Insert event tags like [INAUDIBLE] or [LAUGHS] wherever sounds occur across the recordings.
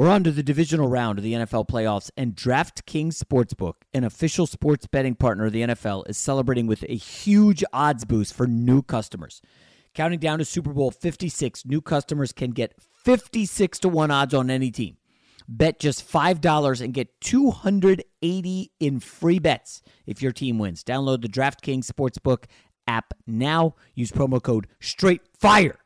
We're on to the divisional round of the NFL playoffs, and DraftKings Sportsbook, an official sports betting partner of the NFL, is celebrating with a huge odds boost for new customers. Counting down to Super Bowl 56, new customers can get 56 to 1 odds on any team. Bet just $5 and get 280 in free bets if your team wins. Download the DraftKings Sportsbook app now. Use promo code STRAIGHTFIRE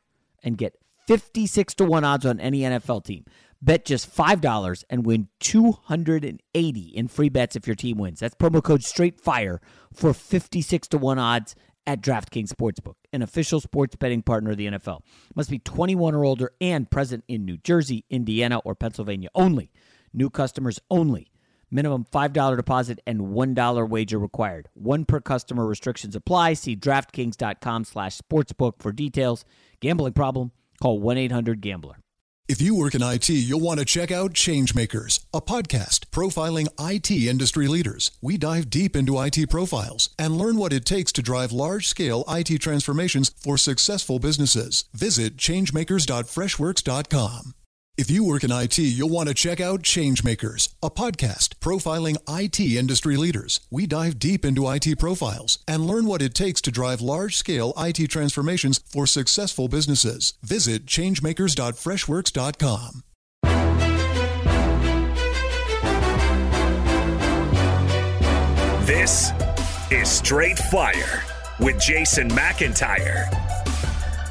and get 56 to 1 odds on any NFL team. Bet just $5 and win 280 in free bets if your team wins. That's promo code STRAIGHTFIRE for 56 to 1 odds at DraftKings Sportsbook, an official sports betting partner of the NFL. Must be 21 or older and present in New Jersey, Indiana, or Pennsylvania only. New customers only. Minimum $5 deposit and $1 wager required. One per customer restrictions apply. See DraftKings.com slash sportsbook for details. Gambling problem? Call 1-800-GAMBLER. If you work in IT, you'll want to check out Changemakers, a podcast profiling IT industry leaders. We dive deep into IT profiles and learn what it takes to drive large scale IT transformations for successful businesses. Visit changemakers.freshworks.com. If you work in IT, you'll want to check out Changemakers, a podcast profiling IT industry leaders. We dive deep into IT profiles and learn what it takes to drive large scale IT transformations for successful businesses. Visit changemakers.freshworks.com. This is Straight Fire with Jason McIntyre.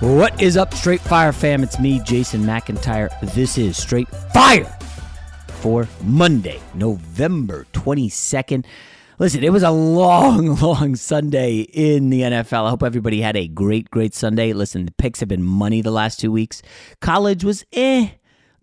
What is up, Straight Fire fam? It's me, Jason McIntyre. This is Straight Fire for Monday, November 22nd. Listen, it was a long, [LAUGHS] long Sunday in the NFL. I hope everybody had a great, great Sunday. Listen, the picks have been money the last two weeks. College was eh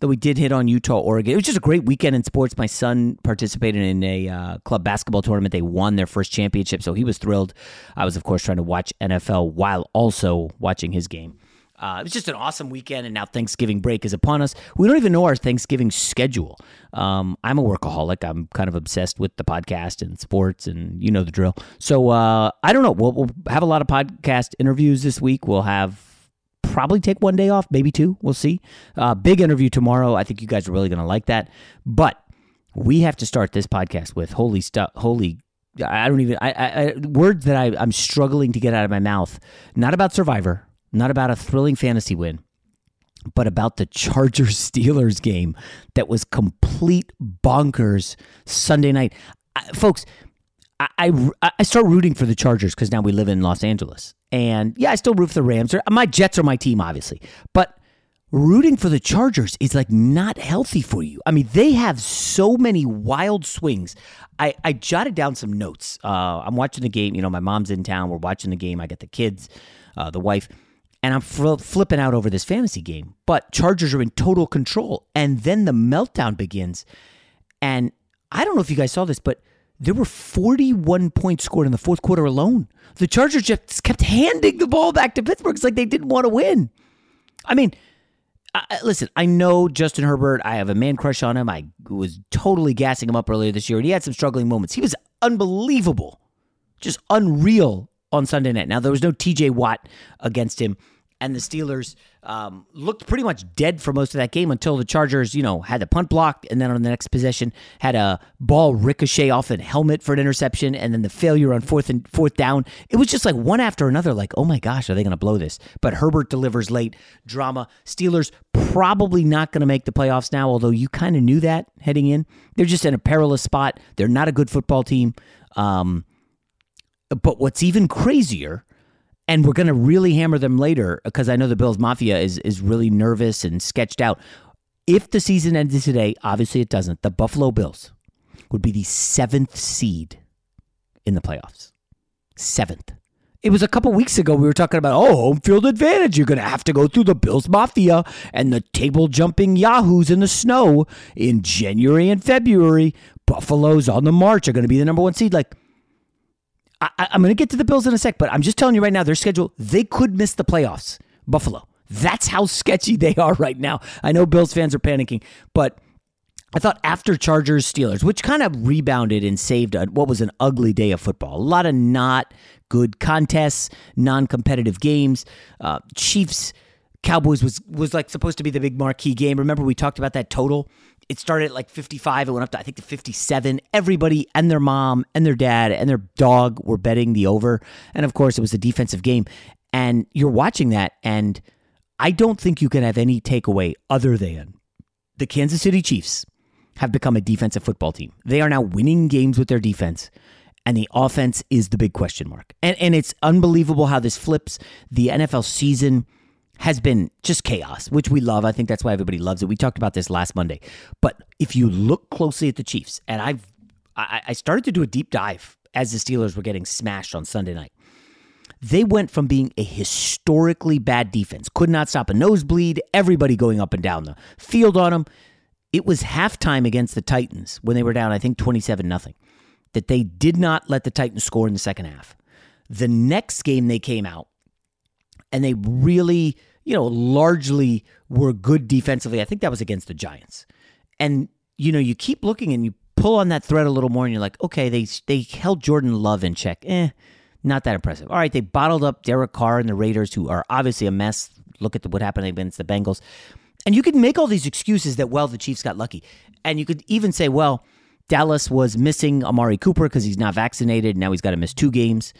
though we did hit on Utah, Oregon. It was just a great weekend in sports. My son participated in a uh, club basketball tournament. They won their first championship, so he was thrilled. I was, of course, trying to watch NFL while also watching his game. Uh, it was just an awesome weekend, and now Thanksgiving break is upon us. We don't even know our Thanksgiving schedule. Um, I'm a workaholic. I'm kind of obsessed with the podcast and sports, and you know the drill. So uh, I don't know. We'll, we'll have a lot of podcast interviews this week. We'll have probably take one day off, maybe two. We'll see. Uh, big interview tomorrow. I think you guys are really going to like that. But we have to start this podcast with holy stuff. Holy, I don't even. I, I, words that I, I'm struggling to get out of my mouth. Not about Survivor. Not about a thrilling fantasy win. But about the Chargers Steelers game that was complete bonkers Sunday night, I, folks. I, I, I start rooting for the Chargers because now we live in Los Angeles and yeah, I still root for the Rams. My Jets are my team, obviously. But rooting for the Chargers is like not healthy for you. I mean, they have so many wild swings. I, I jotted down some notes. Uh, I'm watching the game. You know, my mom's in town. We're watching the game. I got the kids, uh, the wife. and I'm fl- flipping out over this fantasy game. But Chargers are in total control, and then the meltdown begins. And I don't know if you guys saw this, but there were 41 points scored in the fourth quarter alone. The Chargers just kept handing the ball back to Pittsburgh. It's like they didn't want to win. I mean, I, listen, I know Justin Herbert. I have a man crush on him. I was totally gassing him up earlier this year, and he had some struggling moments. He was unbelievable, just unreal on Sunday night. Now, there was no TJ Watt against him and the Steelers um, looked pretty much dead for most of that game until the Chargers, you know, had the punt blocked, and then on the next possession had a ball ricochet off a helmet for an interception, and then the failure on fourth and fourth down. It was just like one after another. Like, oh my gosh, are they going to blow this? But Herbert delivers late. Drama. Steelers probably not going to make the playoffs now, although you kind of knew that heading in. They're just in a perilous spot. They're not a good football team. Um, but what's even crazier and we're going to really hammer them later because I know the Bills Mafia is is really nervous and sketched out. If the season ended today, obviously it doesn't. The Buffalo Bills would be the seventh seed in the playoffs. Seventh. It was a couple weeks ago we were talking about oh home field advantage. You're going to have to go through the Bills Mafia and the table jumping yahoos in the snow in January and February. Buffalo's on the march are going to be the number one seed. Like I, am going to get to the Bills in a sec, but I'm just telling you right now, their schedule, they could miss the playoffs. Buffalo. That's how sketchy they are right now. I know Bills fans are panicking, but I thought after Chargers Steelers, which kind of rebounded and saved a, what was an ugly day of football, a lot of not good contests, non competitive games. Uh, Chiefs Cowboys was was like supposed to be the big marquee game. Remember we talked about that total? It started at like 55. It went up to I think to 57. Everybody and their mom and their dad and their dog were betting the over. And of course, it was a defensive game. And you're watching that and I don't think you can have any takeaway other than the Kansas City Chiefs have become a defensive football team. They are now winning games with their defense and the offense is the big question mark. And and it's unbelievable how this flips the NFL season has been just chaos, which we love. I think that's why everybody loves it. We talked about this last Monday. But if you look closely at the Chiefs, and I've I, I started to do a deep dive as the Steelers were getting smashed on Sunday night. They went from being a historically bad defense, could not stop a nosebleed, everybody going up and down the field on them. It was halftime against the Titans when they were down, I think 27 nothing, that they did not let the Titans score in the second half. The next game they came out and they really you know, largely were good defensively. I think that was against the Giants. And, you know, you keep looking and you pull on that thread a little more and you're like, okay, they they held Jordan Love in check. Eh, not that impressive. All right, they bottled up Derek Carr and the Raiders, who are obviously a mess. Look at the, what happened against the Bengals. And you could make all these excuses that, well, the Chiefs got lucky. And you could even say, well, Dallas was missing Amari Cooper because he's not vaccinated. Now he's got to miss two games.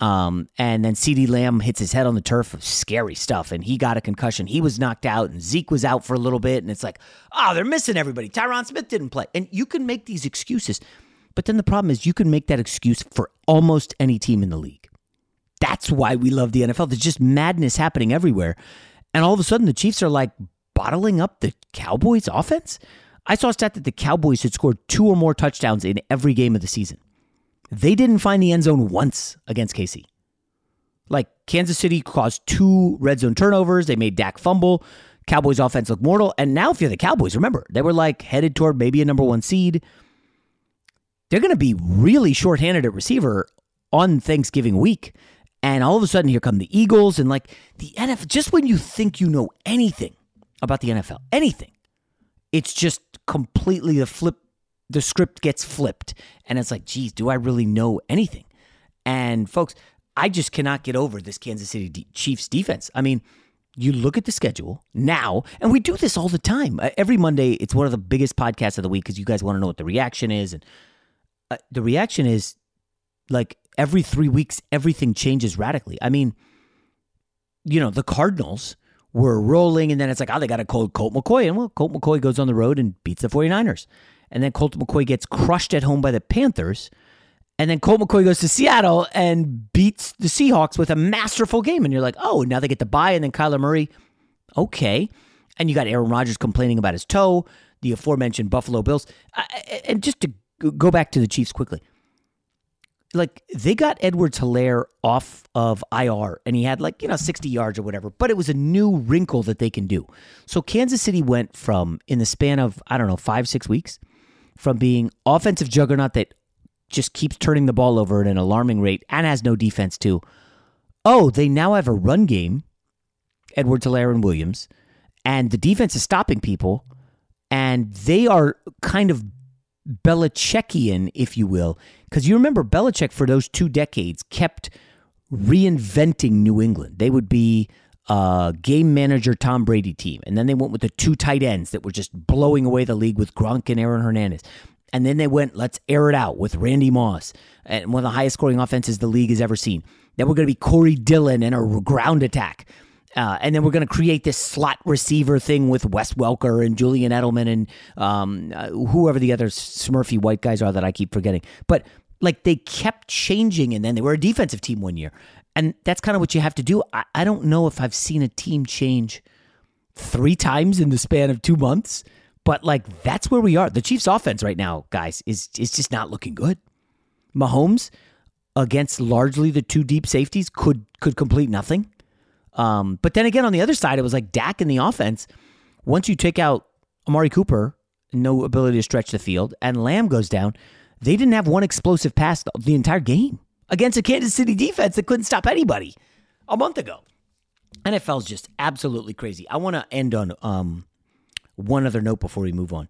Um, and then CeeDee Lamb hits his head on the turf. Of scary stuff. And he got a concussion. He was knocked out, and Zeke was out for a little bit. And it's like, oh, they're missing everybody. Tyron Smith didn't play. And you can make these excuses. But then the problem is, you can make that excuse for almost any team in the league. That's why we love the NFL. There's just madness happening everywhere. And all of a sudden, the Chiefs are like bottling up the Cowboys' offense. I saw a stat that the Cowboys had scored two or more touchdowns in every game of the season. They didn't find the end zone once against KC. Like Kansas City caused two red zone turnovers. They made Dak fumble. Cowboys offense look mortal. And now, if you're the Cowboys, remember, they were like headed toward maybe a number one seed. They're going to be really shorthanded at receiver on Thanksgiving week. And all of a sudden, here come the Eagles. And like the NFL, just when you think you know anything about the NFL, anything, it's just completely the flip the script gets flipped and it's like geez do i really know anything? And folks i just cannot get over this kansas city chiefs defense. I mean you look at the schedule now and we do this all the time. Uh, every monday it's one of the biggest podcasts of the week because you guys want to know what the reaction is and uh, the reaction is like every three weeks everything changes radically. I mean you know the cardinals were rolling and then it's like oh they got a cold colt mccoy and well colt mccoy goes on the road and beats the 49ers and then Colt McCoy gets crushed at home by the Panthers. And then Colt McCoy goes to Seattle and beats the Seahawks with a masterful game. And you're like, oh, now they get to bye. And then Kyler Murray, okay. And you got Aaron Rodgers complaining about his toe, the aforementioned Buffalo Bills. And just to go back to the Chiefs quickly, like they got Edwards Helaire off of IR and he had like, you know, 60 yards or whatever, but it was a new wrinkle that they can do. So Kansas City went from, in the span of, I don't know, five, six weeks, from being offensive juggernaut that just keeps turning the ball over at an alarming rate and has no defense too. Oh, they now have a run game, Edwards Helaire and Williams, and the defense is stopping people, and they are kind of Belichickian, if you will, because you remember Belichick for those two decades kept reinventing New England. They would be a game manager Tom Brady team, and then they went with the two tight ends that were just blowing away the league with Gronk and Aaron Hernandez. And then they went, let's air it out with Randy Moss, and one of the highest scoring offenses the league has ever seen. Then we're going to be Corey Dillon and a ground attack. Uh, and then we're going to create this slot receiver thing with Wes Welker and Julian Edelman and um, uh, whoever the other Smurfy white guys are that I keep forgetting. But like they kept changing, and then they were a defensive team one year, and that's kind of what you have to do. I, I don't know if I've seen a team change three times in the span of two months, but like that's where we are. The Chiefs' offense right now, guys, is is just not looking good. Mahomes against largely the two deep safeties could could complete nothing. Um, but then again, on the other side, it was like Dak in the offense. Once you take out Amari Cooper, no ability to stretch the field, and Lamb goes down, they didn't have one explosive pass the entire game against a Kansas City defense that couldn't stop anybody a month ago. NFL's just absolutely crazy. I want to end on um, one other note before we move on.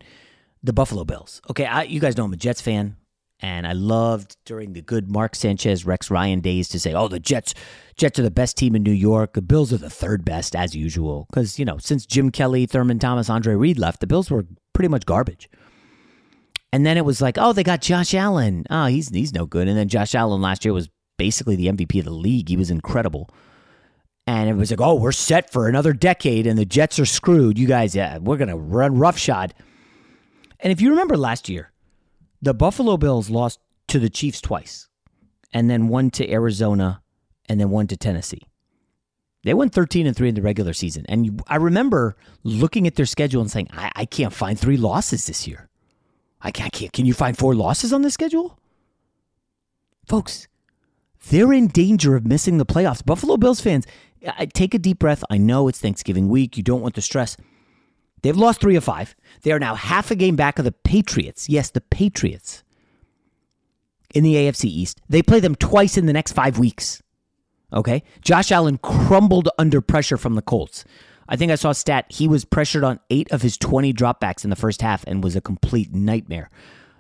The Buffalo Bills. Okay, I, you guys know I'm a Jets fan. And I loved during the good Mark Sanchez, Rex Ryan days to say, oh, the Jets, Jets are the best team in New York. The Bills are the third best as usual. Because, you know, since Jim Kelly, Thurman Thomas, Andre Reed left, the Bills were pretty much garbage. And then it was like, oh, they got Josh Allen. Oh, he's he's no good. And then Josh Allen last year was basically the MVP of the league. He was incredible. And it was like, oh, we're set for another decade and the Jets are screwed. You guys, yeah, we're to run roughshod. And if you remember last year, the Buffalo Bills lost to the Chiefs twice, and then one to Arizona, and then one to Tennessee. They went 13 and 3 in the regular season. And I remember looking at their schedule and saying, I, I can't find three losses this year. I can't. Can you find four losses on the schedule? Folks, they're in danger of missing the playoffs. Buffalo Bills fans, take a deep breath. I know it's Thanksgiving week. You don't want the stress. They've lost three of five. They are now half a game back of the Patriots. Yes, the Patriots in the AFC East. They play them twice in the next five weeks. Okay. Josh Allen crumbled under pressure from the Colts. I think I saw a stat. He was pressured on eight of his 20 dropbacks in the first half and was a complete nightmare.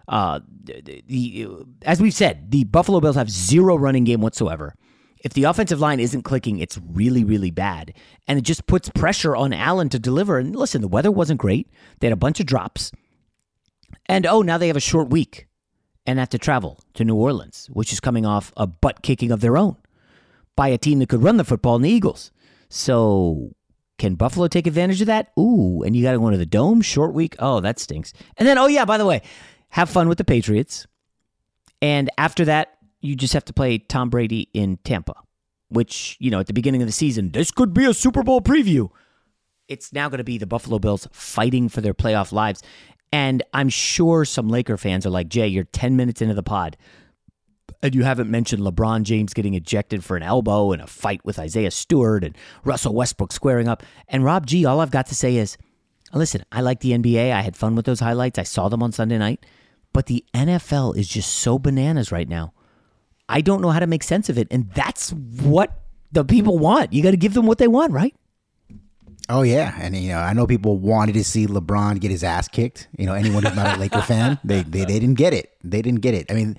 Uh, the, as we've said, the Buffalo Bills have zero running game whatsoever. If the offensive line isn't clicking, it's really, really bad. And it just puts pressure on Allen to deliver. And listen, the weather wasn't great. They had a bunch of drops. And oh, now they have a short week and have to travel to New Orleans, which is coming off a butt kicking of their own by a team that could run the football in the Eagles. So can Buffalo take advantage of that? Ooh, and you got to go to the dome, short week. Oh, that stinks. And then, oh, yeah, by the way, have fun with the Patriots. And after that, you just have to play Tom Brady in Tampa, which, you know, at the beginning of the season, this could be a Super Bowl preview. It's now going to be the Buffalo Bills fighting for their playoff lives. And I'm sure some Laker fans are like, Jay, you're 10 minutes into the pod, and you haven't mentioned LeBron James getting ejected for an elbow and a fight with Isaiah Stewart and Russell Westbrook squaring up. And Rob G, all I've got to say is, listen, I like the NBA. I had fun with those highlights. I saw them on Sunday night. But the NFL is just so bananas right now. I don't know how to make sense of it. And that's what the people want. You got to give them what they want, right? Oh yeah, and you know I know people wanted to see LeBron get his ass kicked. You know anyone who's not a Laker fan, they, they they didn't get it. They didn't get it. I mean,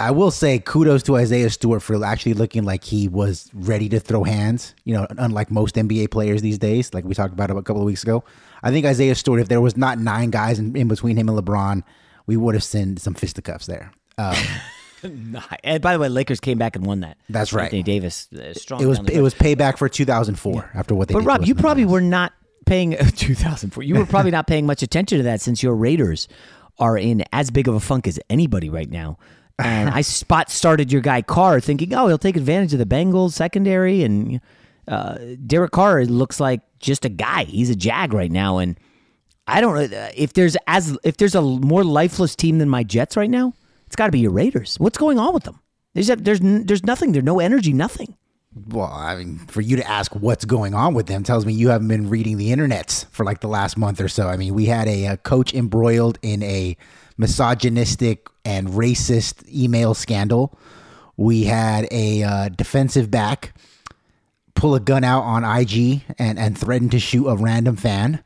I will say kudos to Isaiah Stewart for actually looking like he was ready to throw hands. You know, unlike most NBA players these days, like we talked about a couple of weeks ago. I think Isaiah Stewart, if there was not nine guys in, in between him and LeBron, we would have seen some fisticuffs there. Um, [LAUGHS] and by the way, Lakers came back and won that. That's right. Anthony Davis, uh, strong. it was it was payback for 2004 after what they But Rob, you probably were not paying [LAUGHS] 2004. You were probably not paying much attention to that since your Raiders are in as big of a funk as anybody right now. And [LAUGHS] I spot started your guy Carr thinking, oh, he'll take advantage of the Bengals secondary, and uh, Derek Carr looks like just a guy. He's a jag right now, and I don't know if there's as if there's a more lifeless team than my Jets right now. It's got to be your Raiders. What's going on with them? There's there's there's nothing. There's no energy. Nothing. Well, I mean, for you to ask what's going on with them tells me you haven't been reading the internets for like the last month or so. I mean, we had a, a coach embroiled in a misogynistic and racist email scandal. We had a uh, defensive back pull a gun out on IG and, and threaten to shoot a random fan.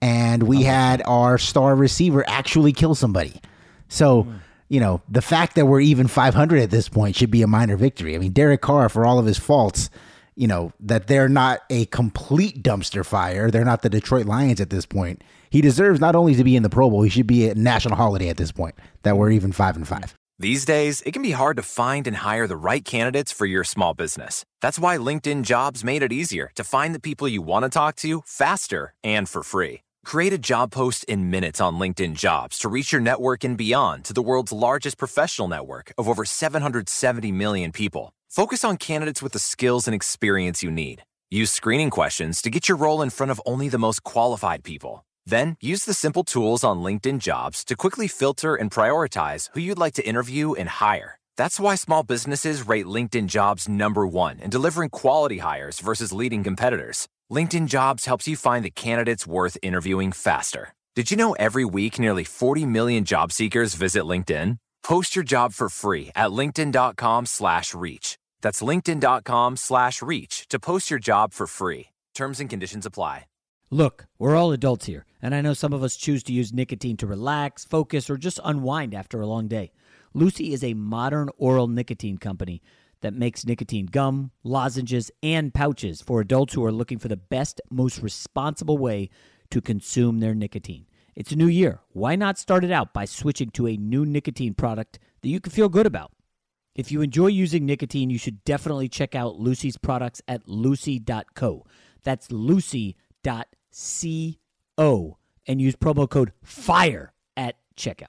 And we had our star receiver actually kill somebody. So, you know, the fact that we're even 500 at this point should be a minor victory. I mean, Derek Carr, for all of his faults, you know, that they're not a complete dumpster fire. They're not the Detroit Lions at this point. He deserves not only to be in the Pro Bowl, he should be a national holiday at this point that we're even five and five. These days, it can be hard to find and hire the right candidates for your small business. That's why LinkedIn Jobs made it easier to find the people you want to talk to faster and for free. Create a job post in minutes on LinkedIn Jobs to reach your network and beyond to the world's largest professional network of over 770 million people. Focus on candidates with the skills and experience you need. Use screening questions to get your role in front of only the most qualified people. Then use the simple tools on LinkedIn Jobs to quickly filter and prioritize who you'd like to interview and hire. That's why small businesses rate LinkedIn Jobs number one in delivering quality hires versus leading competitors. LinkedIn Jobs helps you find the candidates worth interviewing faster. Did you know every week nearly 40 million job seekers visit LinkedIn? Post your job for free at linkedin.com slash reach. That's linkedin.com slash reach to post your job for free. Terms and conditions apply. Look, we're all adults here, and I know some of us choose to use nicotine to relax, focus, or just unwind after a long day. Lucy is a modern oral nicotine company that makes nicotine gum, lozenges, and pouches for adults who are looking for the best, most responsible way to consume their nicotine. It's a new year. Why not start it out by switching to a new nicotine product that you can feel good about? If you enjoy using nicotine, you should definitely check out Lucy's products at lucy.co. That's lucy.co and use promo code FIRE at checkout.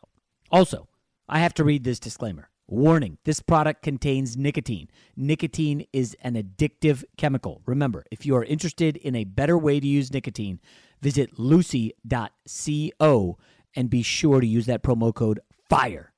Also, I have to read this disclaimer. Warning this product contains nicotine. Nicotine is an addictive chemical. Remember, if you are interested in a better way to use nicotine, visit lucy.co and be sure to use that promo code FIRE.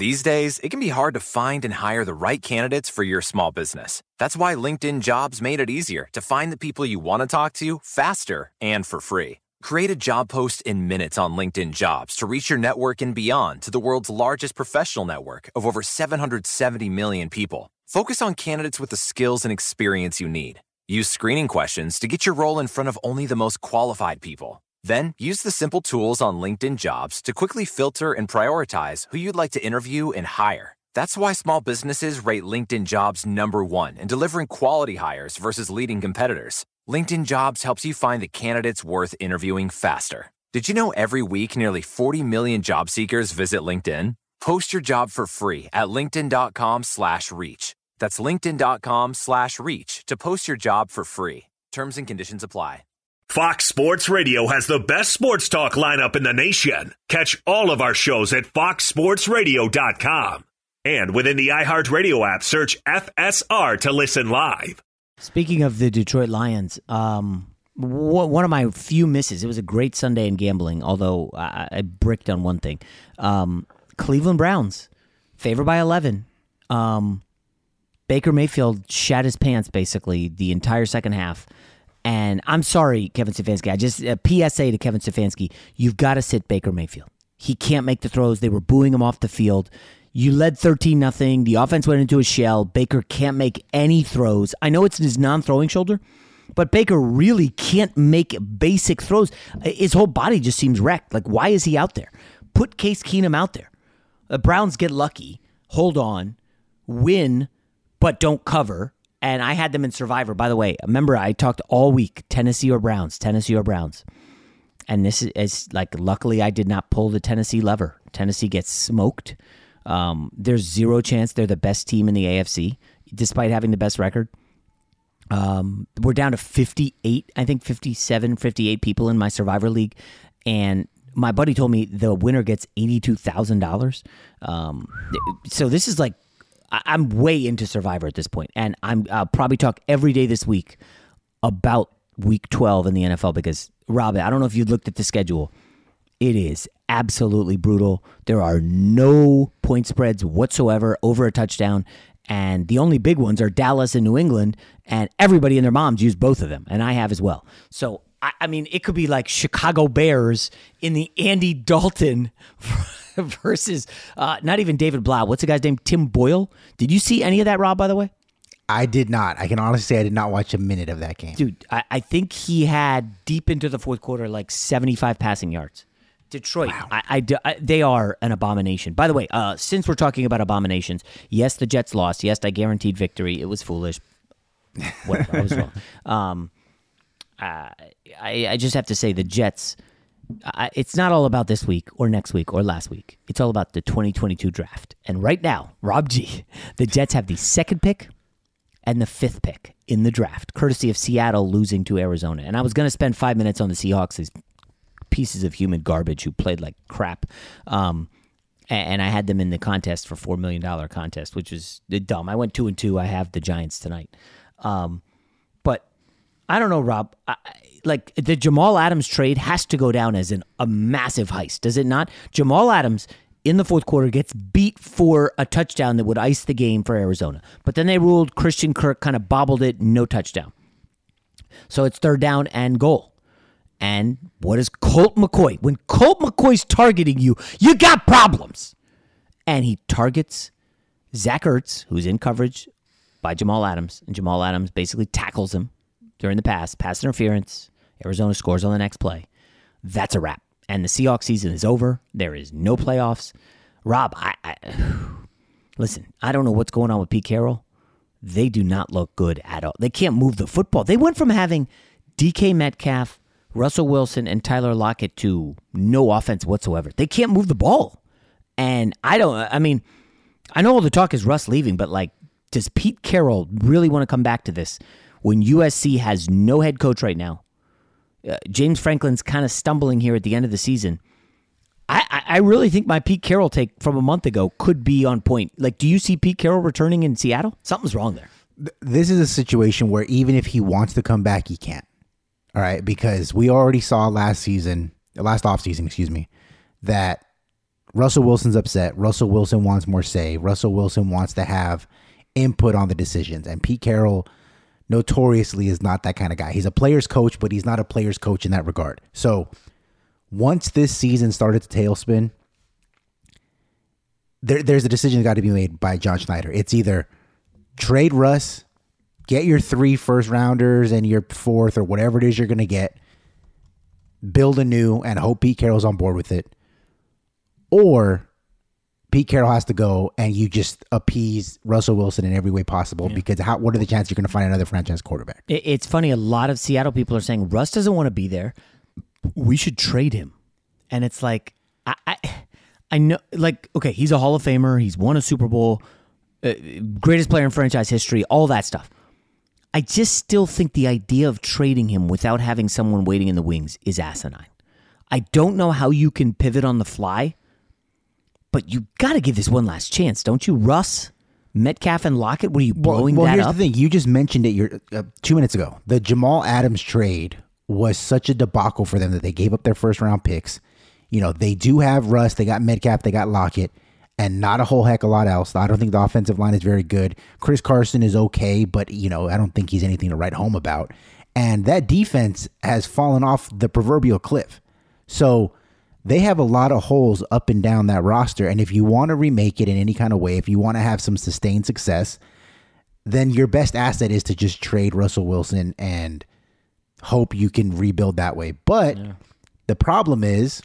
These days, it can be hard to find and hire the right candidates for your small business. That's why LinkedIn Jobs made it easier to find the people you want to talk to faster and for free. Create a job post in minutes on LinkedIn Jobs to reach your network and beyond to the world's largest professional network of over 770 million people. Focus on candidates with the skills and experience you need. Use screening questions to get your role in front of only the most qualified people. Then use the simple tools on LinkedIn Jobs to quickly filter and prioritize who you'd like to interview and hire. That's why small businesses rate LinkedIn Jobs number one in delivering quality hires versus leading competitors. LinkedIn Jobs helps you find the candidates worth interviewing faster. Did you know every week nearly 40 million job seekers visit LinkedIn? Post your job for free at linkedin.com slash reach. That's linkedin.com slash reach to post your job for free. Terms and conditions apply. Fox Sports Radio has the best sports talk lineup in the nation. Catch all of our shows at foxsportsradio.com. And within the iHeartRadio app, search FSR to listen live. Speaking of the Detroit Lions, um, one of my few misses. It was a great Sunday in gambling, although I, I bricked on one thing. Um, Cleveland Browns, favored by 11. Um, Baker Mayfield shat his pants basically the entire second half. And I'm sorry, Kevin Stefanski. I just uh, a PSA to Kevin Stefanski. You've got to sit Baker Mayfield. He can't make the throws. They were booing him off the field. You led 13 nothing. The offense went into a shell. Baker can't make any throws. I know it's his non-throwing shoulder, but Baker really can't make basic throws. His whole body just seems wrecked. Like why is he out there? Put Case Keenum out there. The Browns get lucky, hold on, win, but don't cover. And I had them in Survivor. By the way, remember I talked all week Tennessee or Browns, Tennessee or Browns. And this is, is like, luckily, I did not pull the Tennessee lever. Tennessee gets smoked. Um, there's zero chance they're the best team in the AFC, despite having the best record. Um, we're down to 58, I think 57, 58 people in my Survivor League. And my buddy told me the winner gets $82,000. Um, so this is like I'm way into Survivor at this point, and I'm I'll probably talk every day this week about Week 12 in the NFL because Rob, I don't know if you looked at the schedule. It is absolutely brutal. There are no point spreads whatsoever over a touchdown, and the only big ones are Dallas and New England, and everybody and their moms use both of them, and I have as well. So I, I mean, it could be like Chicago Bears in the Andy Dalton. [LAUGHS] [LAUGHS] versus uh, not even David Blough. What's the guy's name? Tim Boyle. Did you see any of that, Rob? By the way, I did not. I can honestly say I did not watch a minute of that game, dude. I, I think he had deep into the fourth quarter like seventy-five passing yards. Detroit, wow. I, I, I, they are an abomination. By the way, uh, since we're talking about abominations, yes, the Jets lost. Yes, I guaranteed victory. It was foolish. Whatever, I was wrong. [LAUGHS] Um, uh, I, I just have to say the Jets I, it's not all about this week or next week or last week. It's all about the 2022 draft. And right now, Rob G, the Jets have the second pick and the fifth pick in the draft, courtesy of Seattle losing to Arizona. And I was going to spend five minutes on the Seahawks, these pieces of human garbage who played like crap. Um, and I had them in the contest for four million dollar contest, which is dumb. I went two and two. I have the Giants tonight. Um, but I don't know, Rob. I, like the Jamal Adams trade has to go down as an, a massive heist, does it not? Jamal Adams in the fourth quarter gets beat for a touchdown that would ice the game for Arizona. But then they ruled Christian Kirk kind of bobbled it, no touchdown. So it's third down and goal. And what is Colt McCoy? When Colt McCoy's targeting you, you got problems. And he targets Zach Ertz, who's in coverage by Jamal Adams. And Jamal Adams basically tackles him during the pass, pass interference. Arizona scores on the next play. That's a wrap. And the Seahawks season is over. There is no playoffs. Rob, I, I [SIGHS] listen, I don't know what's going on with Pete Carroll. They do not look good at all. They can't move the football. They went from having DK Metcalf, Russell Wilson, and Tyler Lockett to no offense whatsoever. They can't move the ball. And I don't, I mean, I know all the talk is Russ leaving, but like, does Pete Carroll really want to come back to this when USC has no head coach right now? Uh, James Franklin's kind of stumbling here at the end of the season. I, I really think my Pete Carroll take from a month ago could be on point. Like, do you see Pete Carroll returning in Seattle? Something's wrong there. This is a situation where even if he wants to come back, he can't. All right, because we already saw last season, last offseason, excuse me, that Russell Wilson's upset. Russell Wilson wants more say. Russell Wilson wants to have input on the decisions, and Pete Carroll notoriously is not that kind of guy. He's a player's coach, but he's not a player's coach in that regard. So once this season started to tailspin, there, there's a decision that got to be made by John Schneider. It's either trade Russ, get your three first rounders and your fourth or whatever it is you're going to get, build a new and hope Pete Carroll's on board with it, or Pete Carroll has to go and you just appease Russell Wilson in every way possible yeah. because how what are the chances you're going to find another franchise quarterback? It's funny. A lot of Seattle people are saying Russ doesn't want to be there. We should trade him, and it's like I, I, I know like okay, he's a Hall of Famer. He's won a Super Bowl. uh, greatest player in franchise history, all that stuff. I just still think the idea of trading him without having someone waiting in the wings is asinine. I don't know how you can pivot on the fly, but you got to give this one last chance, don't you, Russ? Metcalf and Lockett, were you blowing well, that here's up? the thing. You just mentioned it your, uh, two minutes ago. The Jamal Adams trade was such a debacle for them that they gave up their first round picks. You know, they do have Russ, they got Metcalf, they got Lockett, and not a whole heck of a lot else. I don't think the offensive line is very good. Chris Carson is okay, but, you know, I don't think he's anything to write home about. And that defense has fallen off the proverbial cliff. So they have a lot of holes up and down that roster. And if you want to remake it in any kind of way, if you want to have some sustained success, then your best asset is to just trade Russell Wilson and hope you can rebuild that way. But the problem is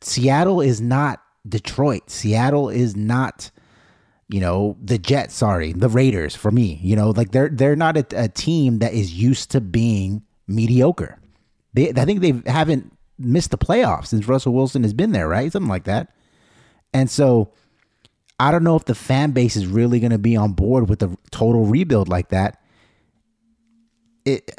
Seattle is not Detroit. Seattle is not you know the Jets, sorry, the Raiders for me. You know, like they're they're not a, a team that is used to being mediocre. They I think they haven't missed the playoffs since Russell Wilson has been there, right? Something like that. And so I don't know if the fan base is really going to be on board with a total rebuild like that. It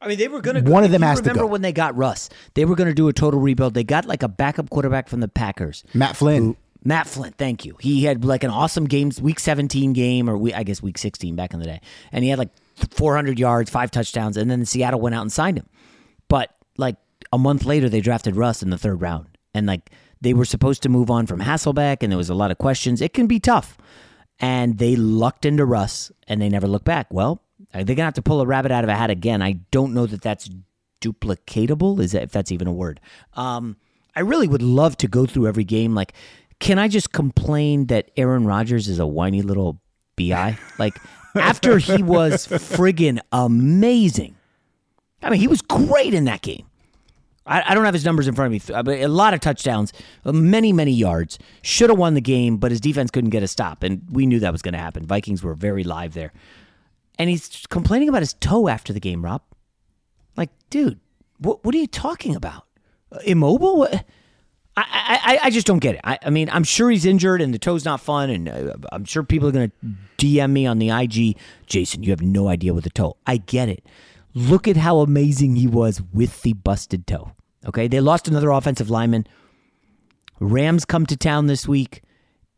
I mean, they were going to. One of them has to remember go. when they got Russ? They were going to do a total rebuild. They got like a backup quarterback from the Packers. Matt Flynn. Matt Flint, thank you. He had like an awesome game, week 17 game, or we, I guess week 16 back in the day. And he had like 400 yards, five touchdowns, and then Seattle went out and signed him. But like a month later, they drafted Russ in the third round. And like they were supposed to move on from Hasselbeck, and there was a lot of questions. It can be tough. And they lucked into Russ, and they never looked back. Well, they're to have to pull a rabbit out of a hat again. I don't know that that's duplicatable, is that, if that's even a word. Um, I really would love to go through every game. Like, can I just complain that Aaron Rodgers is a whiny little bi? Like, [LAUGHS] after he was friggin' amazing. I mean, he was great in that game. I, I don't have his numbers in front of me, but a lot of touchdowns, uh, many, many yards. Should have won the game, but his defense couldn't get a stop, and we knew that was going to happen. Vikings were very live there. And he's complaining about his toe after the game, Rob. Like, dude, what what are you talking about? Uh, immobile? What? I, I, I just don't get it. I, I mean, I'm sure he's injured and the toe's not fun, and uh, I'm sure people are going to DM me on the IG. Jason, you have no idea with the toe. I get it. Look at how amazing he was with the busted toe. Okay, they lost another offensive lineman. Rams come to town this week.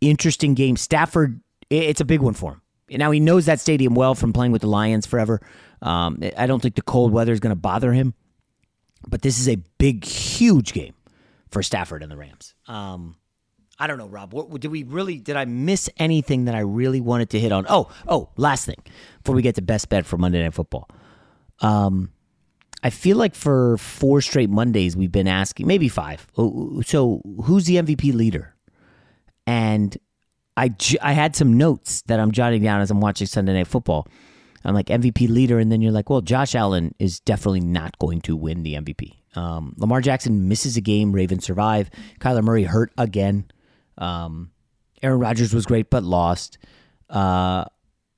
Interesting game. Stafford, it's a big one for him. Now he knows that stadium well from playing with the Lions forever. Um, I don't think the cold weather is going to bother him, but this is a big, huge game for Stafford and the Rams. Um, I don't know, Rob. What, did we really? Did I miss anything that I really wanted to hit on? Oh, oh, last thing before we get to best bet for Monday Night Football. Um, I feel like for four straight Mondays we've been asking, maybe five. Oh, So who's the MVP leader? And I I had some notes that I'm jotting down as I'm watching Sunday Night Football. I'm like MVP leader, and then you're like, well, Josh Allen is definitely not going to win the MVP. Um, Lamar Jackson misses a game, Ravens survive. Kyler Murray hurt again. Um, Aaron Rodgers was great but lost. Uh,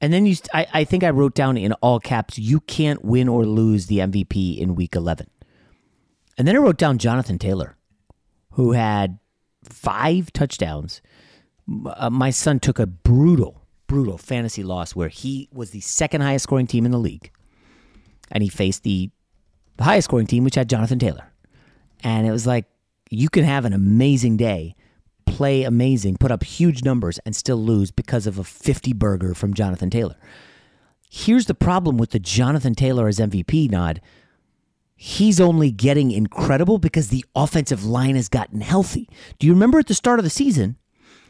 and then you, I, I think I wrote down in all caps, you can't win or lose the MVP in Week 11. And then I wrote down Jonathan Taylor, who had five touchdowns. Uh, my son took a brutal, brutal fantasy loss where he was the second highest scoring team in the league, and he faced the, the highest scoring team, which had Jonathan Taylor. And it was like you can have an amazing day, play amazing, put up huge numbers, and still lose because of a 50 burger from Jonathan Taylor. Here's the problem with the Jonathan Taylor as MVP nod. He's only getting incredible because the offensive line has gotten healthy. Do you remember at the start of the season,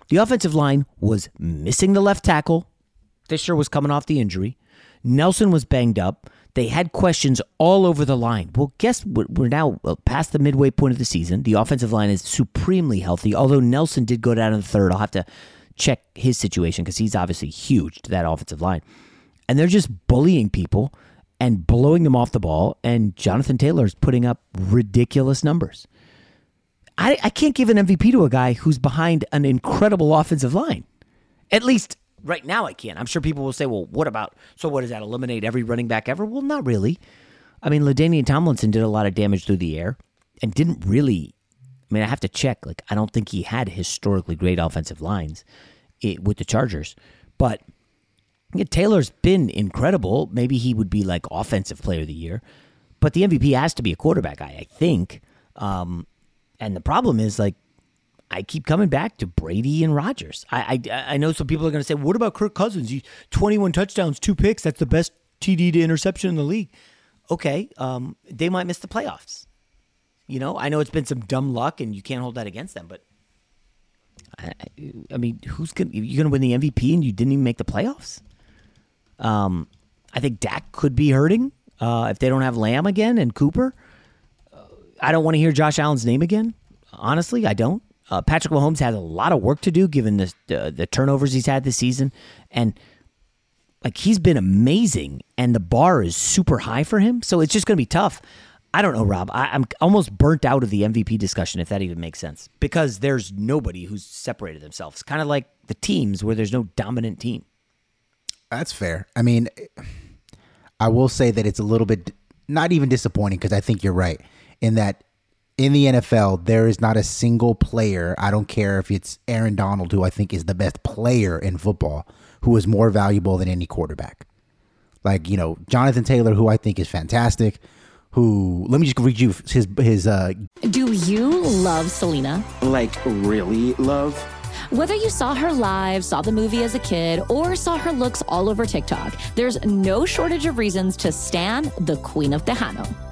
the offensive line was missing the left tackle. Fisher was coming off the injury. Nelson was banged up. They had questions all over the line. Well, guess what? We're now past the midway point of the season. The offensive line is supremely healthy, although Nelson did go down in the third. I'll have to check his situation because he's obviously huge to that offensive line. And they're just bullying people and blowing them off the ball. And Jonathan Taylor is putting up ridiculous numbers. I, I can't give an MVP to a guy who's behind an incredible offensive line. At least right now, I can't. I'm sure people will say, well, what about, so what does that eliminate every running back ever? Well, not really. I mean, LaDainian Tomlinson did a lot of damage through the air and didn't really. I mean, I have to check. Like, I don't think he had historically great offensive lines it, with the Chargers. But yeah, Taylor's been incredible. Maybe he would be like offensive player of the year, but the MVP has to be a quarterback guy, I think. Um, and the problem is like I keep coming back to Brady and Rodgers. I I, I know some people are going to say, "What about Kirk Cousins? He 21 touchdowns, two picks. That's the best TD to interception in the league." Okay, um, they might miss the playoffs. You know, I know it's been some dumb luck, and you can't hold that against them. But I, I mean, who's going? You're going to win the MVP, and you didn't even make the playoffs. Um, I think Dak could be hurting uh, if they don't have Lamb again and Cooper. Uh, I don't want to hear Josh Allen's name again. Honestly, I don't. Uh, Patrick Mahomes has a lot of work to do given the, the turnovers he's had this season, and like he's been amazing, and the bar is super high for him. So it's just going to be tough. I don't know, Rob. I, am almost burnt out of the MVP discussion, if that even makes sense, because there's nobody who's separated themselves. Kind of like the teams where there's no dominant team. That's fair. I mean, I will say that it's a little bit not even disappointing because I think you're right in that in the NFL there is not a single player. I don't care if it's Aaron Donald, who I think is the best player in football, who is more valuable than any quarterback. Like you know, Jonathan Taylor, who I think is fantastic who let me just read you his his uh Do you love Selena? Like really love? Whether you saw her live, saw the movie as a kid, or saw her looks all over TikTok, there's no shortage of reasons to stand the Queen of Tejano.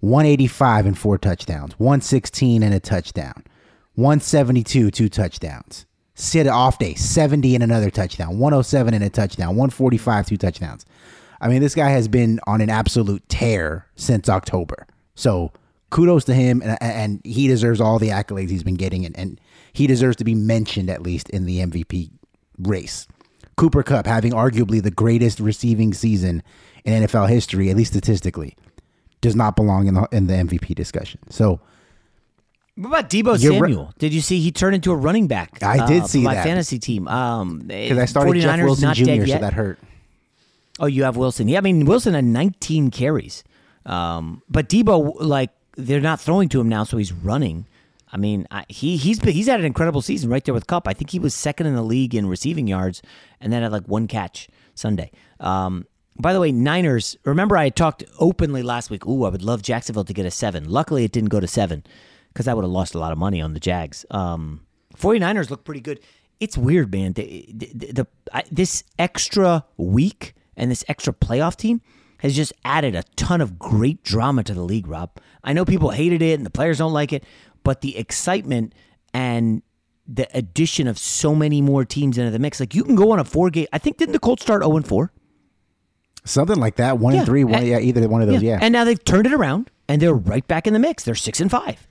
185 and four touchdowns, 116 and a touchdown, 172, two touchdowns. Sit off day, 70 and another touchdown, 107 and a touchdown, 145, two touchdowns. I mean, this guy has been on an absolute tear since October. So kudos to him, and, and he deserves all the accolades he's been getting, and, and he deserves to be mentioned at least in the MVP race. Cooper Kupp having arguably the greatest receiving season in NFL history, at least statistically does not belong in the in the MVP discussion. So, what about Deebo Samuel? Did you see he turned into a running back? I did uh, see my that. fantasy team. Um, because I started Jeff Wilson Jr. So that hurt. Oh, you have Wilson. Yeah, I mean Wilson had 19 carries, um, but Deebo like they're not throwing to him now, so he's running. I mean, I, he he's been, he's had an incredible season right there with Kupp. I think he was second in the league in receiving yards, and then had like one catch Sunday. Um, by the way, Niners, remember I talked openly last week. Ooh, I would love Jacksonville to get a seven. Luckily, it didn't go to seven because I would have lost a lot of money on the Jags. Um, 49ers look pretty good. It's weird, man. The, the, the I, this extra week and this extra playoff team has just added a ton of great drama to the league, Rob. I know people hated it and the players don't like it, but the excitement and the addition of so many more teams into the mix, like you can go on a four game. I think didn't the Colts start zero oh and four? Something like that. One yeah. and three. One, yeah, either one of those. Yeah. yeah. And now they've turned it around and they're right back in the mix. They're six and five,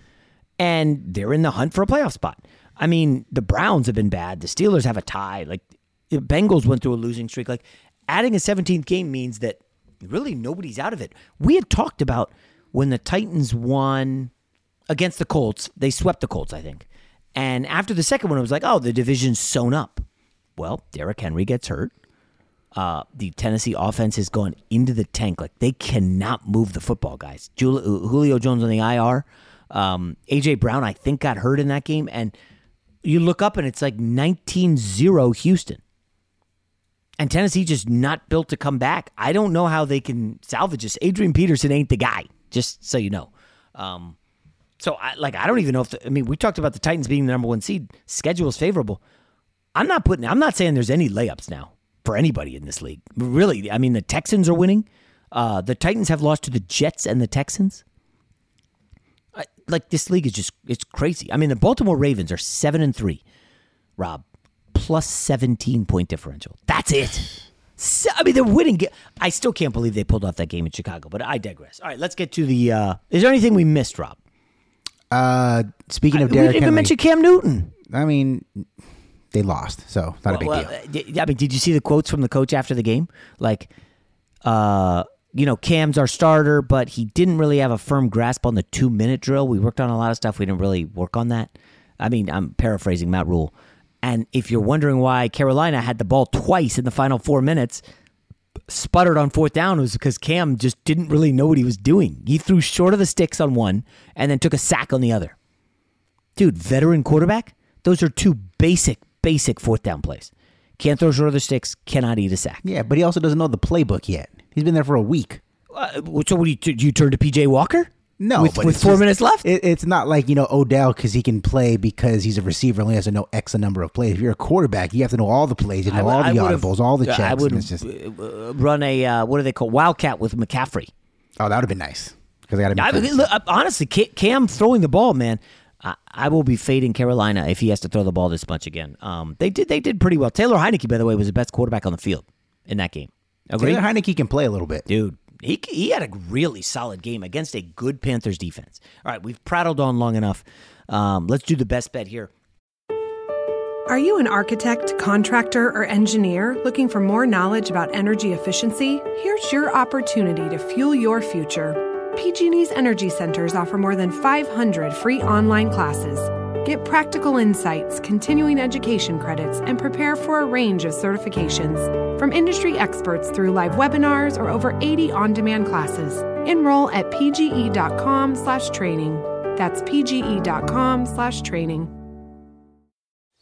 and they're in the hunt for a playoff spot. I mean, the Browns have been bad. The Steelers have a tie. Like the Bengals went through a losing streak. Like adding a 17th game means that really nobody's out of it. We had talked about when the Titans won against the Colts. They swept the Colts, I think. And after the second one, it was like, oh, the division's sewn up. Well, Derrick Henry gets hurt uh, the Tennessee offense has gone into the tank. Like they cannot move the football, guys. Julio Jones on the IR. Um, AJ Brown, I think, got hurt in that game, and you look up and it's like 19-0 Houston. And Tennessee just not built to come back. I don't know how they can salvage this. Adrian Peterson ain't the guy, just so you know. Um, so I like I don't even know if the, I mean we talked about the Titans being the number one seed. Schedule is favorable. I'm not putting. I'm not saying there's any layups now for anybody in this league. Really, I mean the Texans are winning. Uh, the Titans have lost to the Jets and the Texans. I, like this league is just it's crazy. I mean the Baltimore Ravens are seven and three. Rob plus 17 point differential. That's it. So, I mean, they're winning. I still can't believe they pulled off that game in Chicago, but I digress. All right, let's get to the. Uh, is there anything we missed, Rob? Uh, speaking of I, Derrick we didn't Henry, even mention Cam Newton. I mean, they lost, so not a big Well, deal. uh, d- I mean, did you see the quotes from the coach after the game? Like, uh, you know, Cam's our starter, but he didn't really have a firm grasp on the two minute drill. We worked on a lot of stuff. We didn't really work on that. I mean, I'm paraphrasing Matt Rhule. And if you're wondering why Carolina had the ball twice in the final four minutes, sputtered on fourth down, it was because Cam just didn't really know what he was doing. He threw short of the sticks on one and then took a sack on the other. Dude, veteran quarterback, those are two basic, basic fourth down plays. Can't throw short of the sticks, cannot eat a sack. Yeah, but he also doesn't know the playbook yet. He's been there for a week. Uh, so, what do you, do you turn to PJ Walker? No, with, with four just- minutes left. It, it's not like you know Odell because he can play because he's a receiver only has to know X a number of plays. If you're a quarterback, you have to know all the plays, you know would- all the audibles, all the checks. I would just run a uh, what do they call wildcat with McCaffrey. oh, that would have been nice because I got to I, honestly, Cam throwing the ball, man. I, I will be fading Carolina if he has to throw the ball this much again. Um, they did they did pretty well. Taylor Heinicke, by the way, was the best quarterback on the field in that game. Agree? Taylor Heinicke can play a little bit, dude. He he had a really solid game against a good Panthers defense. All right, we've prattled on long enough. Um, let's do the best bet here. Are you an architect, contractor, or engineer looking for more knowledge about energy efficiency? Here's your opportunity to fuel your future. PG&E's Energy Centers offer more than 500 free online classes. Get practical insights, continuing education credits, and prepare for a range of certifications. From industry experts through live webinars or over 80 on-demand classes. Enroll at pge.com slash training. That's pge.com slash training.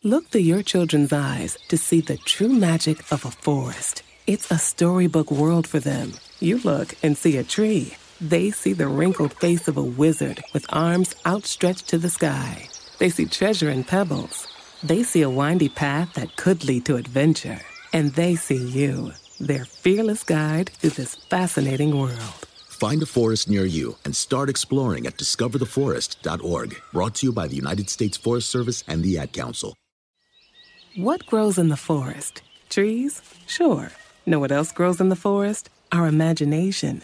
Look through your children's eyes to see the true magic of a forest. It's a storybook world for them. You look and see a tree. They see the wrinkled face of a wizard with arms outstretched to the sky. They see treasure in pebbles. They see a windy path that could lead to adventure. And they see you, their fearless guide through this fascinating world. Find a forest near you and start exploring at discovertheforest.org. Brought to you by the United States Forest Service and the Ad Council. What grows in the forest? Trees? Sure. Know what else grows in the forest? Our imagination,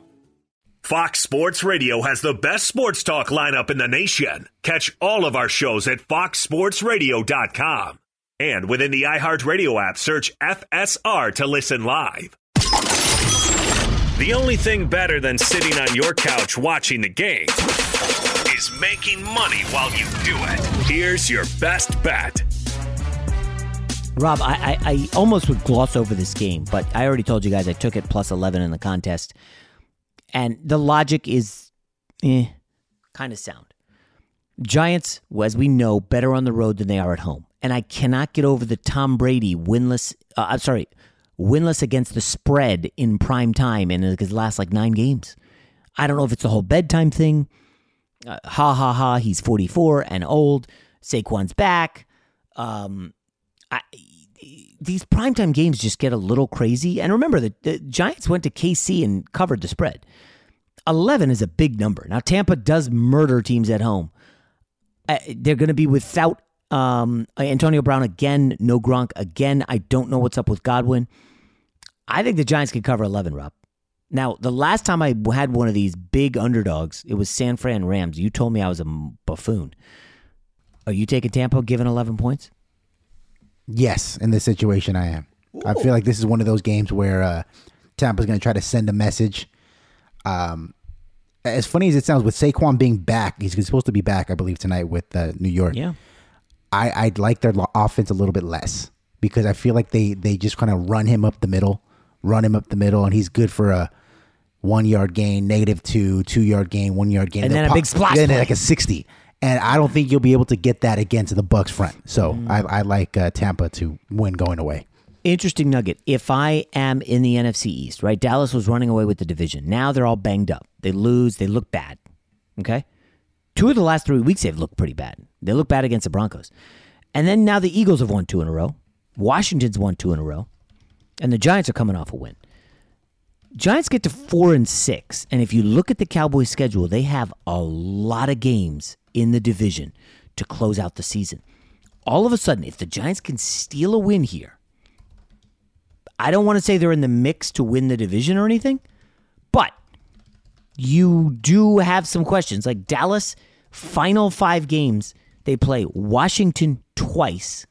Fox Sports Radio has the best sports talk lineup in the nation. Catch all of our shows at foxsportsradio.com. And within the iHeartRadio app, search FSR to listen live. The only thing better than sitting on your couch watching the game is making money while you do it. Here's your best bet. Rob, I, I, I almost would gloss over this game, but I already told you guys I took it plus 11 in the contest. And the logic is eh, kind of sound. Giants, as we know, better on the road than they are at home. And I cannot get over the Tom Brady winless, uh, I'm sorry, winless against the spread in prime time in his last like nine games. I don't know if it's the whole bedtime thing. Uh, ha ha ha, he's 44 and old. Saquon's back. Um, I, these primetime games just get a little crazy. And remember, the, the Giants went to KC and covered the spread. 11 is a big number. Now, Tampa does murder teams at home. Uh, they're going to be without um, Antonio Brown again, no Gronk again. I don't know what's up with Godwin. I think the Giants can cover 11, Rob. Now, the last time I had one of these big underdogs, it was San Fran Rams. You told me I was a buffoon. Are you taking Tampa given 11 points? Yes, in this situation, I am. I feel like this is one of those games where uh, Tampa's going to try to send a message. Um, as funny as it sounds, with Saquon being back, he's supposed to be back, I believe, tonight with uh, New York. Yeah. I I'd like their offense a little bit less because I feel like they they just kind of run him up the middle, run him up the middle, and he's good for a one yard gain, negative two, two yard gain, one yard gain, And then a They'll big splash then play. like a sixty. And I don't think you'll be able to get that against the Bucs front. So Mm. I, I like uh, Tampa to win going away. Interesting nugget. If I am in the NFC East, right? Dallas was running away with the division. Now they're all banged up. They lose. They look bad. Okay. Two of the last three weeks, they've looked pretty bad. They look bad against the Broncos. And then now the Eagles have won two in a row. Washington's won two in a row. And the Giants are coming off a win. Giants get to four and six. And if you look at the Cowboys' schedule, they have a lot of games in the division to close out the season. All of a sudden, if the Giants can steal a win here, I don't want to say they're in the mix to win the division or anything, but you do have some questions. Like Dallas, final five games, they play Washington twice,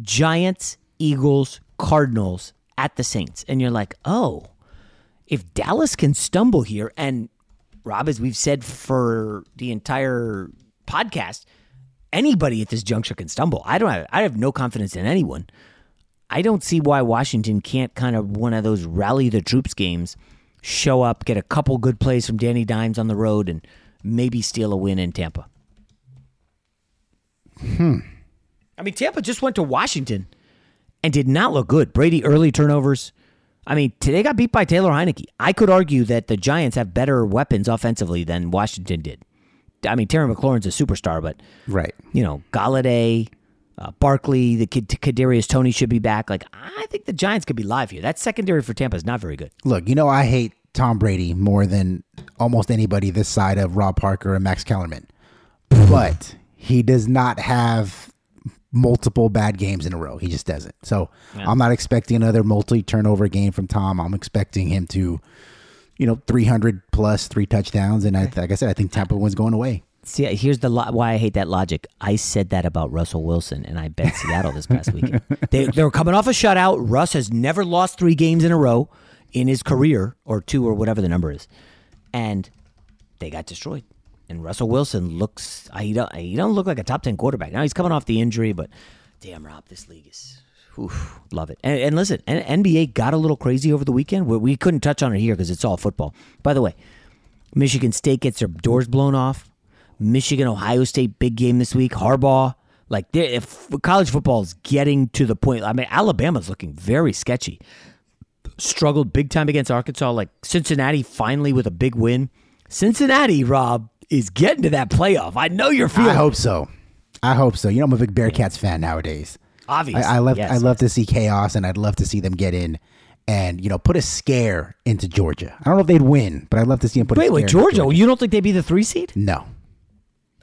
Giants, Eagles, Cardinals at the Saints. And you're like, oh, if Dallas can stumble here, and Rob, as we've said for the entire podcast, anybody at this juncture can stumble. I don't have, I have no confidence in anyone. I don't see why Washington can't kind of one of those rally the troops games, show up, get a couple good plays from Danny Dimes on the road, and maybe steal a win in Tampa. Hmm. I mean, Tampa just went to Washington and did not look good. Brady early turnovers. I mean, today got beat by Taylor Heinicke. I could argue that the Giants have better weapons offensively than Washington did. I mean, Terry McLaurin's a superstar, but right, you know, Golladay, uh, Barkley, the kid Kadarius Toney should be back. Like, I think the Giants could be live here. That secondary for Tampa is not very good. Look, you know I hate Tom Brady more than almost anybody this side of Rob Parker and Max Kellerman, but he does not have multiple bad games in a row. He just doesn't. So Yeah. I'm not expecting another multi turnover game from Tom. I'm expecting him to, you know, 300 plus three touchdowns, and I, like I said, I think Tampa wins going away. See, uh, here's the lo- why I hate that logic. I said that about Russell Wilson, and I bet Seattle this past weekend. [LAUGHS] They, they were coming off a shutout. Russ has never lost three games in a row in his career, or two, or whatever the number is, and they got destroyed. And Russell Wilson looks uh, he don't he don't look like a top ten quarterback. Now he's coming off the injury, but damn, Rob, this league is oof, love it. And, and listen, NBA got a little crazy over the weekend. We, we couldn't touch on it here because it's all football. By the way, Michigan State gets their doors blown off. Michigan, Ohio State, big game this week. Harbaugh, like if college football is getting to the point. I mean, Alabama's looking very sketchy. Struggled big time against Arkansas. Like Cincinnati finally with a big win. Cincinnati, Rob, is getting to that playoff. I know you're feeling. I hope so. I hope so. You know, I'm a big Bearcats fan nowadays. Obviously, I, I love yes. I love to see chaos, and I'd love to see them get in and you know put a scare into Georgia. I don't know if they'd win, but I'd love to see them put. a Wait, scare wait, into Georgia? You don't think they'd be the three seed? No,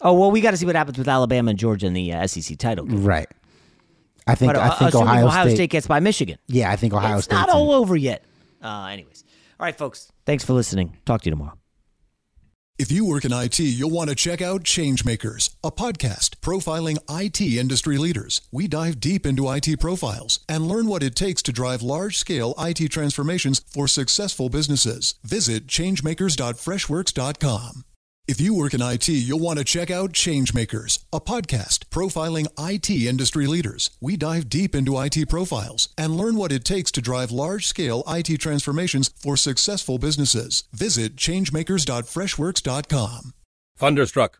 Oh well, we got to see what happens with Alabama and Georgia in the uh, SEC title. game. right. I think But, I uh, think assuming Ohio, Ohio State, State gets by Michigan. Yeah, I think Ohio it's State. not all over yet. Uh, anyways, all right, folks. Thanks for listening. Talk to you tomorrow. If you work in IT, you'll want to check out Changemakers, a podcast profiling IT industry leaders. We dive deep into IT profiles and learn what it takes to drive large scale IT transformations for successful businesses. Visit changemakers.freshworks.com. If you work in IT, you'll want to check out Changemakers, a podcast profiling IT industry leaders. We dive deep into IT profiles and learn what it takes to drive large scale IT transformations for successful businesses. Visit changemakers.freshworks.com. Thunderstruck.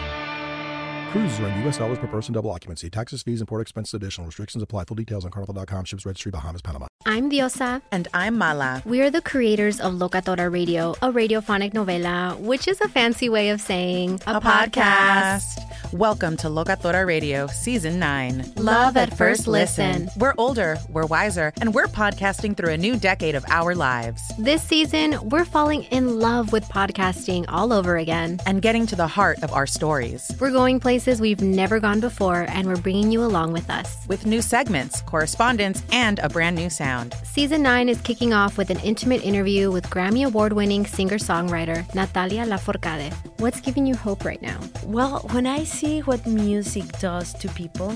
Cruises are in U.S. dollars per person, double occupancy. Taxes, fees, and port expenses additional. Restrictions apply. Full details on carnival.com. Ships registry, Bahamas, Panama. I'm Diosa. And I'm Mala. We are the creators of Locatora Radio, a radiophonic novela, which is a fancy way of saying a, a podcast. podcast. Welcome to Locatora Radio, Season 9. Love at First Listen. We're older, we're wiser, and we're podcasting through a new decade of our lives. This season, we're falling in love with podcasting all over again. And getting to the heart of our stories. We're going places we've never gone before, and we're bringing you along with us. With new segments, correspondence, and a brand new sound sound. Season 9 is kicking off with an intimate interview with Grammy Award winning singer songwriter Natalia Lafourcade. What's giving you hope right now? Well, when I see what music does to people,